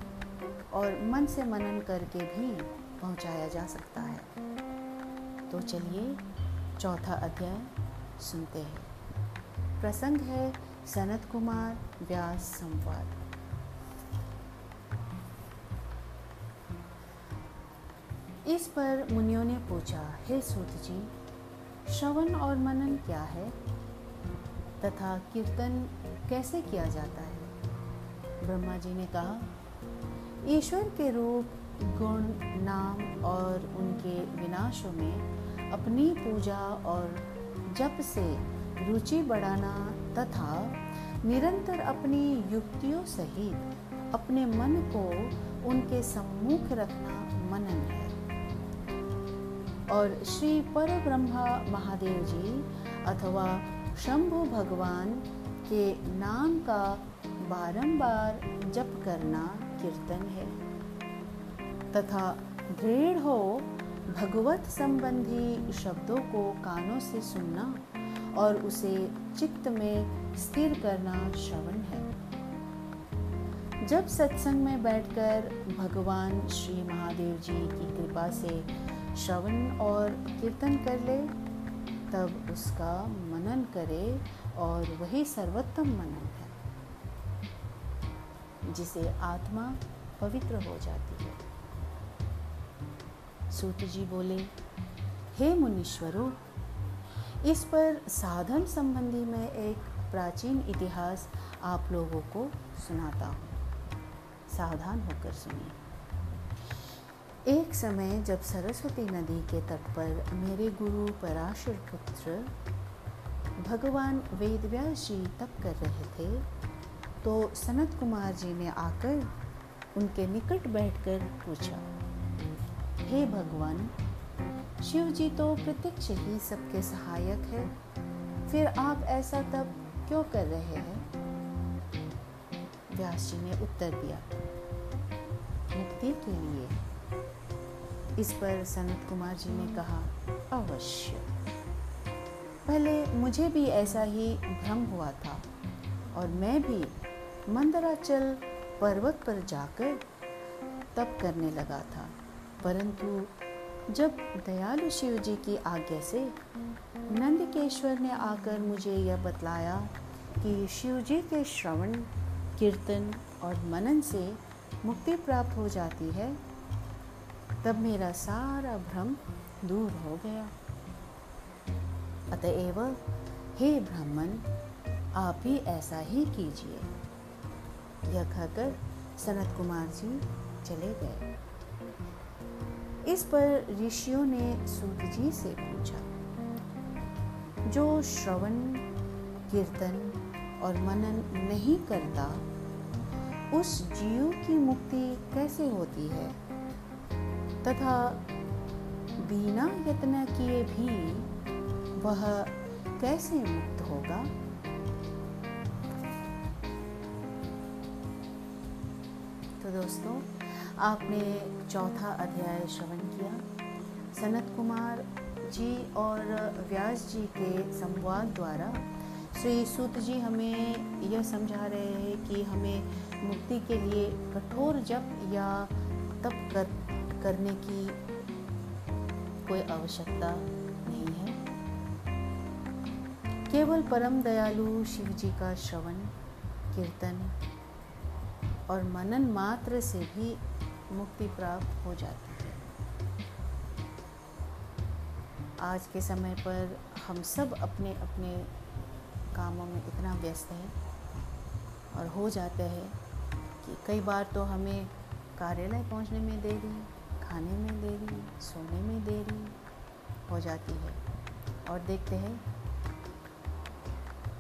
और मन से मनन करके भी पहुँचाया जा सकता है। तो चलिए चौथा अध्याय सुनते हैं। प्रसंग है सनत कुमार, व्यास संवाद। इस पर मुनियों ने पूछा, हे सूत जी श्रवण और मनन क्या है? तथा कीर्तन कैसे किया जाता है? ब्रह्मा जी ने कहा, ईश्वर के रूप, गुण, नाम और उनके विनाशों में अपनी पूजा और जप से रुचि बढ़ाना तथा निरंतर अपनी युक्तियों सहित अपने मन को उनके सम्मुख रखना मनन है। और श्री पर ब्रह्मा महादेव जी अथवा शंभु भगवान के नाम का बारंबार जप करना कीर्तन है। तथा दृढ़ हो भगवत संबंधी शब्दों को कानों से सुनना और उसे में स्थिर करना श्रवण है। जब सत्संग में बैठकर भगवान श्री महादेव जी की कृपा से श्रवण और कीर्तन कर ले, तब उसका मनन करे और वही सर्वोत्तम मनन है, जिसे आत्मा पवित्र हो जाती है। सूत जी बोले, हे मुनीश्वरों इस पर साधन संबंधी मैं एक प्राचीन इतिहास आप लोगों को सुनाता हूँ। सावधान होकर सुनिए। एक समय जब सरस्वती नदी के तट पर मेरे गुरु पराशर पुत्र भगवान वेदव्यास जी तप कर रहे थे तो सनत कुमार जी ने आकर उनके निकट बैठकर पूछा, हे hey भगवान शिव जी तो प्रत्यक्ष ही सबके सहायक है। फिर आप ऐसा तब क्यों कर रहे हैं? व्यास जी ने उत्तर दिया, मुक्ति के लिए। इस पर सनत कुमार जी ने कहा, अवश्य। पहले मुझे भी ऐसा ही भ्रम हुआ था और मैं भी मंदराचल पर्वत पर जाकर तप करने लगा था, परंतु जब दयालु शिव जी की आज्ञा से नंदकेश्वर ने आकर मुझे यह बतलाया कि शिव जी के श्रवण, कीर्तन और मनन से मुक्ति प्राप्त हो जाती है, तब मेरा सारा भ्रम दूर हो गया। अतएव, हे ब्राह्मण, आप भी ऐसा ही कीजिए। यह कहकर सनत कुमार जी चले गए। इस पर ऋषियों ने सूत जी से पूछा, जो श्रवण, कीर्तन और मनन नहीं करता, उस जीव की मुक्ति कैसे होती है? तथा बिना यत्न किए भी वह कैसे मुक्त होगा? तो दोस्तों, आपने चौथा अध्याय श्रवण किया। सनत कुमार जी और व्यास जी के संवाद द्वारा श्री सूत जी हमें यह समझा रहे हैं कि हमें मुक्ति के लिए कठोर जप या तप कर, करने की कोई आवश्यकता नहीं है। केवल परम दयालु शिव जी का श्रवण, कीर्तन और मनन मात्र से भी मुक्ति प्राप्त हो जाती है। आज के समय पर हम सब अपने अपने कामों में इतना व्यस्त हैं और हो जाते हैं कि कई बार तो हमें कार्यालय पहुँचने में देरी, खाने में देरी, सोने में देरी हो जाती है और देखते हैं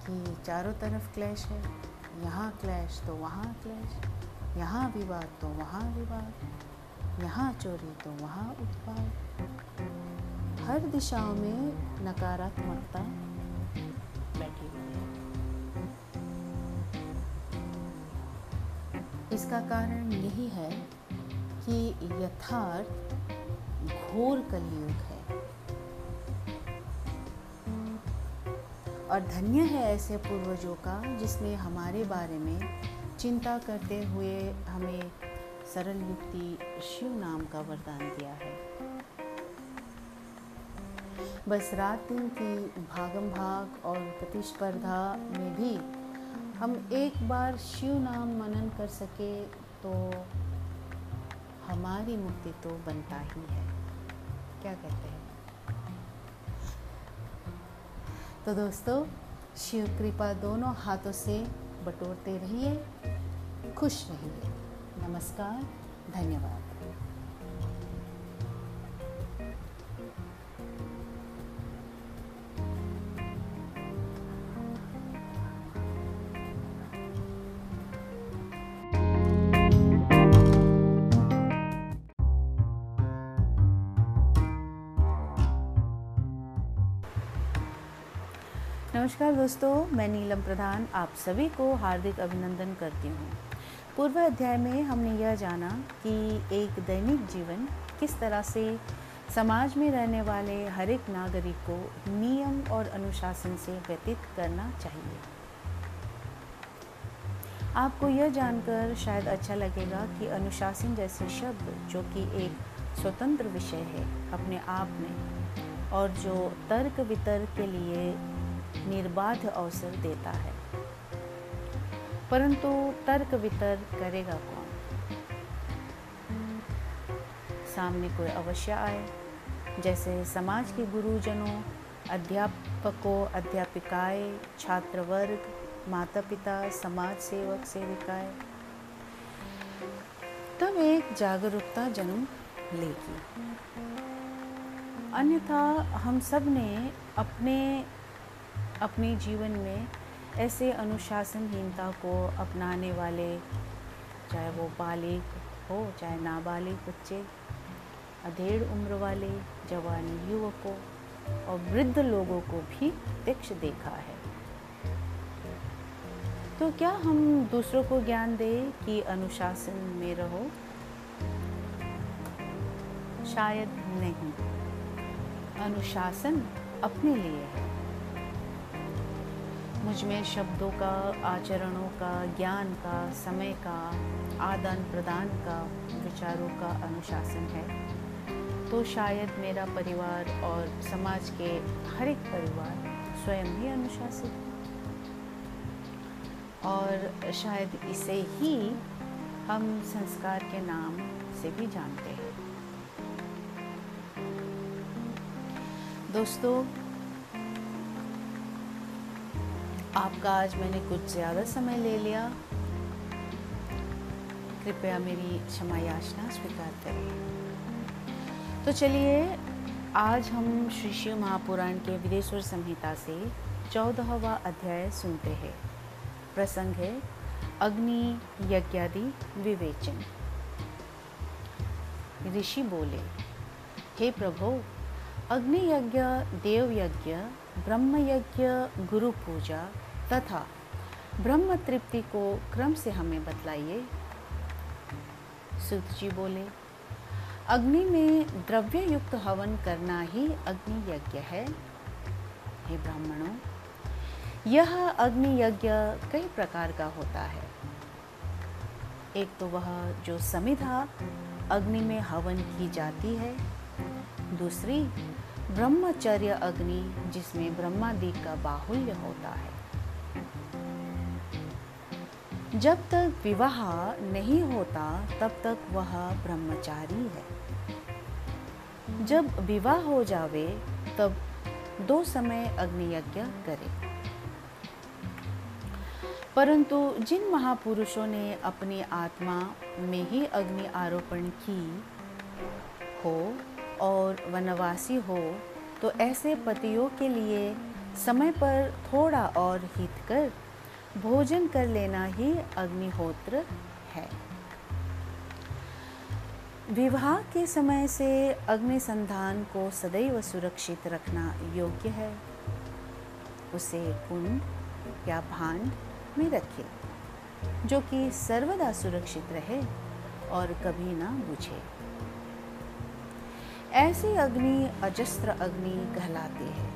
कि चारों तरफ़ क्लैश है, यहाँ क्लैश तो वहाँ क्लैश। यहाँ विवाद तो वहाँ विवाद, यहाँ चोरी तो वहाँ उत्पाद। हर दिशाओं में नकारात्मकता। बैठी हुई है इसका कारण यही है कि यथार्थ घोर कलयुग है। और धन्य है ऐसे पूर्वजों का जिसने हमारे बारे में चिंता करते हुए हमें सरल युक्ति शिव नाम का वरदान दिया है। बस रात दिन की भागम भाग और प्रतिस्पर्धा में भी हम एक बार शिव नाम मनन कर सके तो हमारी मुक्ति तो बनता ही है। क्या कहते हैं? तो दोस्तों, शिव कृपा दोनों हाथों से बटोरते रहिए खुश रहिए। नमस्कार धन्यवाद। नमस्कार दोस्तों, मैं नीलम प्रधान आप सभी को हार्दिक अभिनंदन करती हूँ। पूर्व अध्याय में हमने यह जाना कि एक दैनिक जीवन किस तरह से समाज में रहने वाले हर एक नागरिक को नियम और अनुशासन से व्यतीत करना चाहिए। आपको यह जानकर शायद अच्छा लगेगा कि अनुशासन जैसे शब्द, जो कि एक स्वतंत्र विषय है, अपने आप में और जो तर्क वितर्क के लिए निर्बाध अवसर देता है। परंतु तर्क वितर्क करेगा कौन? सामने कोई अवश्य आए, जैसे समाज के गुरुजनों, अध्यापकों, अध्यापिकाएँ छात्र वर्ग माता पिता समाज सेवक, सेविकाएँ। तब एक जागरूकता जन्म लेगी। अन्यथा हम सबने अपने अपने जीवन में ऐसे अनुशासनहीनता को अपनाने वाले, चाहे वो बालिग हो, चाहे नाबालिग बच्चे, अधेड़ उम्र वाले, जवान युवकों और वृद्ध लोगों को भी प्रत्यक्ष देखा है। तो क्या हम दूसरों को ज्ञान दें कि अनुशासन में रहो? शायद नहीं। अनुशासन अपने लिए है। मुझमें शब्दों का, आचरणों का, ज्ञान का, समय का, आदान प्रदान का, विचारों का अनुशासन है। तो शायद मेरा परिवार और समाज के हर एक परिवार स्वयं ही अनुशासित है। और शायद इसे ही हम संस्कार के नाम से भी जानते हैं। दोस्तों आपका आज मैंने कुछ ज़्यादा समय ले लिया। कृपया मेरी क्षमा याचना स्वीकार करें। तो चलिए, आज हम श्री शिव महापुराण के विदेश्वर संहिता से चौदहवा अध्याय सुनते हैं। प्रसंग है, अग्नि यज्ञादि विवेचन। ऋषि बोले, हे प्रभु अग्नि यज्ञ देव यज्ञ ब्रह्म यज्ञ गुरु पूजा तथा ब्रह्म तृप्ति को क्रम से हमें बतलाइए। सुत जी बोले, अग्नि में द्रव्य युक्त हवन करना ही अग्नि यज्ञ है। हे ब्राह्मणों, यह अग्नि यज्ञ कई प्रकार का होता है। एक तो वह जो समिधा अग्नि में हवन की जाती है। दूसरी ब्रह्मचर्य अग्नि जिसमें ब्रह्मादि का बाहुल्य होता है। जब तक विवाह नहीं होता, तब तक वह ब्रह्मचारी है। जब विवाह हो जावे, तब दो समय अग्नि यज्ञ करे। परंतु जिन महापुरुषों ने अपनी आत्मा में ही अग्नि आरोपण की हो और वनवासी हो तो ऐसे पतियों के लिए समय पर थोड़ा और हित कर भोजन कर लेना ही अग्निहोत्र है। विवाह के समय से अग्नि संधान को सदैव सुरक्षित रखना योग्य है। उसे कुंड या भांड में रखे, जो कि सर्वदा सुरक्षित रहे और कभी ना बुझे। ऐसी अग्नि अजस्त्र अग्नि कहलाती है।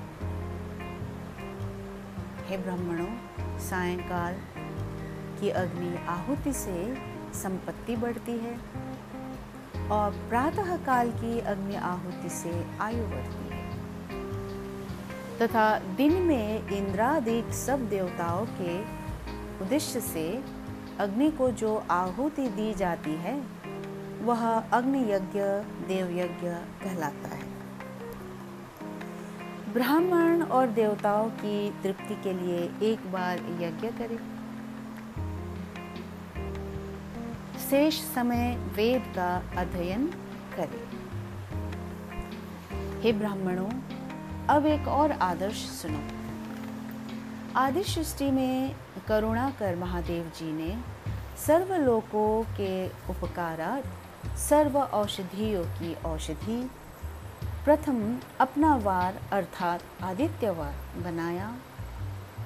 हे ब्राह्मणों, सायंकाल की अग्नि आहुति से संपत्ति बढ़ती है और प्रातः काल की अग्नि आहुति से आयु बढ़ती है। तथा दिन में इंद्रादिक सब देवताओं के उद्देश्य से अग्नि को जो आहुति दी जाती है, वह अग्नि यज्ञ देव यज्ञ कहलाता है। ब्राह्मण और देवताओं की तृप्ति के लिए एक बार यज्ञ करें। शेष समय वेद का अध्ययन करें। हे ब्राह्मणों, अब एक और आदर्श सुनो। आदि सृष्टि में करुणा कर महादेव जी ने सर्व सर्वलोकों के उपकारार्थ सर्व औषधियों की औषधि प्रथम अपना वार अर्थात आदित्यवार बनाया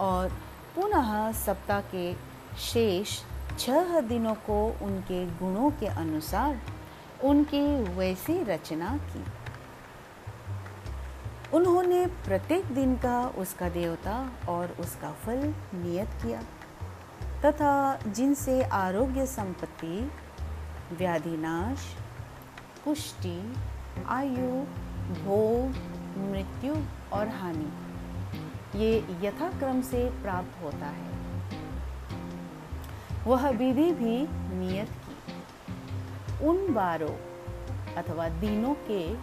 और पुनः सप्ताह के शेष छह दिनों को उनके गुणों के अनुसार उनकी वैसी रचना की। उन्होंने प्रत्येक दिन का उसका देवता और उसका फल नियत किया तथा जिनसे आरोग्य संपत्ति व्याधिनाश पुष्टि, आयु भोग, मृत्यु और हानि। ये यथाक्रम से प्राप्त होता है। वह विधि भी नियत की। उन बारों अथवा दिनों के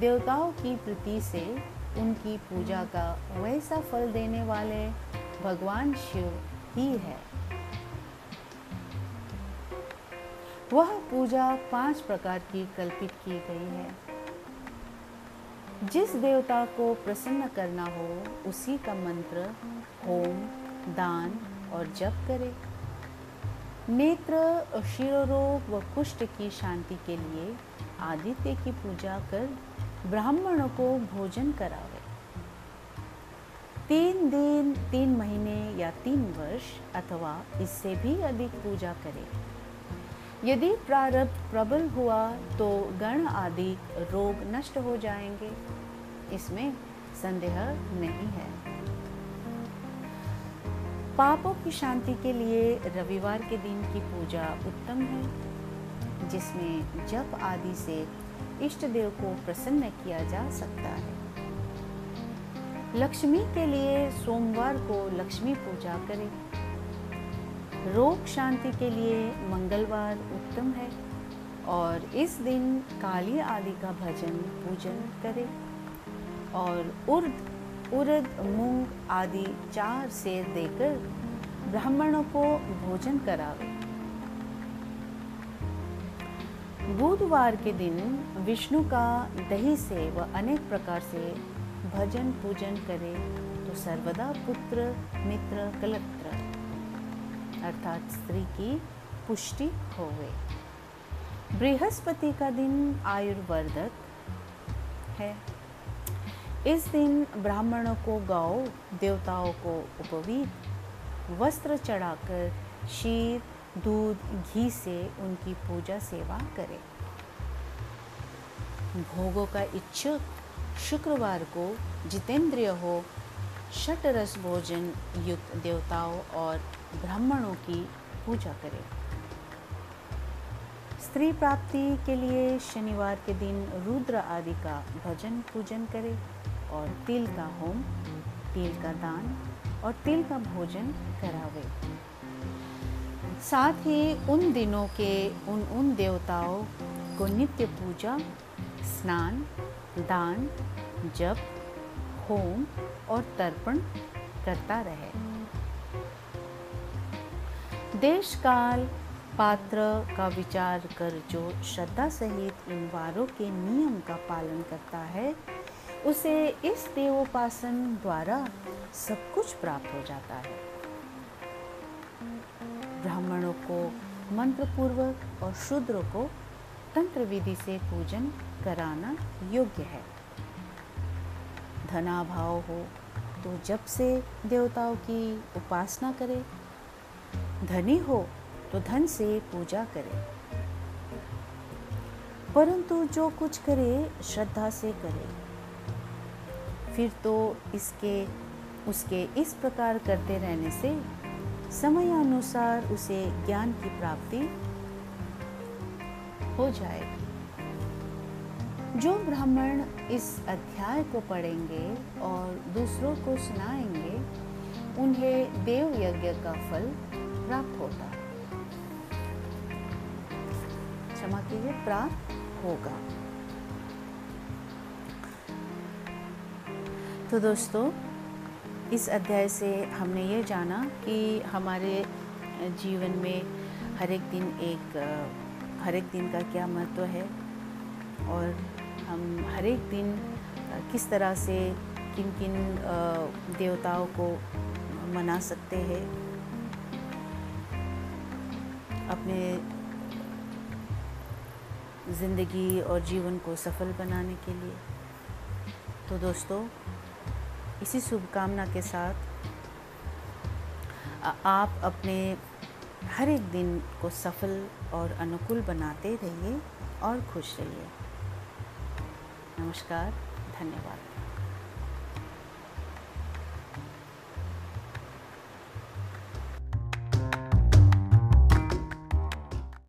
देवताओं की प्रति से उनकी पूजा का वैसा फल देने वाले भगवान शिव ही है। वह पूजा पाँच प्रकार की कल्पित की गई है। जिस देवता को प्रसन्न करना हो, उसी का मंत्र होम, दान और जप करे। नेत्र, शिरोरोग व कुष्ठ की शांति के लिए आदित्य की पूजा कर ब्राह्मणों को भोजन करावे। तीन दिन, तीन महीने या तीन वर्ष अथवा इससे भी अधिक पूजा करे। यदि प्रारब्ध प्रबल हुआ तो गण आदि रोग नष्ट हो जाएँगे। इसमें संदेह नहीं है। पापों की शांति के लिए रविवार के दिन की पूजा उत्तम है, जिसमें जप आदि से इष्ट देव को प्रसन्न किया जा सकता है। लक्ष्मी के लिए सोमवार को लक्ष्मी पूजा करें। रोग शांति के लिए मंगलवार उत्तम है और इस दिन काली आदि का भजन, पूजन करें। और उर्द उर्द, मूंग आदि चार सेर देकर ब्राह्मणों को भोजन करावे। बुधवार के दिन विष्णु का दही से व अनेक प्रकार से भजन पूजन करे तो सर्वदा पुत्र, मित्र कलत्र अर्थात स्त्री की पुष्टि होवे। बृहस्पति का दिन आयुर्वर्धक है। इस दिन ब्राह्मणों को गौ देवताओं को उपवीत वस्त्र चढ़ाकर शीर, दूध, घी से उनकी पूजा सेवा करें। भोगों का इच्छुक शुक्रवार को जितेंद्रिय हो रस भोजन युक्त देवताओं और ब्राह्मणों की पूजा करें। स्त्री प्राप्ति के लिए शनिवार के दिन रुद्र आदि का भजन पूजन करें और तिल का होम, तिल का दान और तिल का भोजन करावे। साथ ही उन दिनों के उन उन देवताओं को नित्य पूजा, स्नान, दान, जप होम और तर्पण करता रहे। देश काल पात्र का विचार कर जो श्रद्धा सहित इन वारों के नियम का पालन करता है, उसे इस देवोपासन द्वारा सब कुछ प्राप्त हो जाता है। ब्राह्मणों को मंत्र पूर्वक और शूद्र को तंत्र विधि से पूजन कराना योग्य है। धनाभाव हो तो जब से देवताओं की उपासना करें, धनी हो तो धन से पूजा करे। परंतु जो कुछ करे, श्रद्धा से करे। फिर तो इसके, उसके इस प्रकार करते रहने से समय अनुसार उसे ज्ञान की प्राप्ति हो जाएगी। जो ब्राह्मण इस अध्याय को पढ़ेंगे और दूसरों को सुनाएँगे, उन्हें देव यज्ञ का फल प्राप्त होता क्षमा कीजिए, प्राप्त होगा। तो दोस्तों, इस अध्याय से हमने ये जाना कि हमारे जीवन में हर एक दिन एक, हर एक दिन का क्या महत्व है और हम हर एक दिन किस तरह से किन किन देवताओं को मना सकते हैं? अपने ज़िंदगी और जीवन को सफल बनाने के लिए। तो दोस्तों, इसी शुभकामना के साथ आप अपने हर एक दिन को सफल और अनुकूल बनाते रहिए और खुश रहिए। नमस्कार धन्यवाद।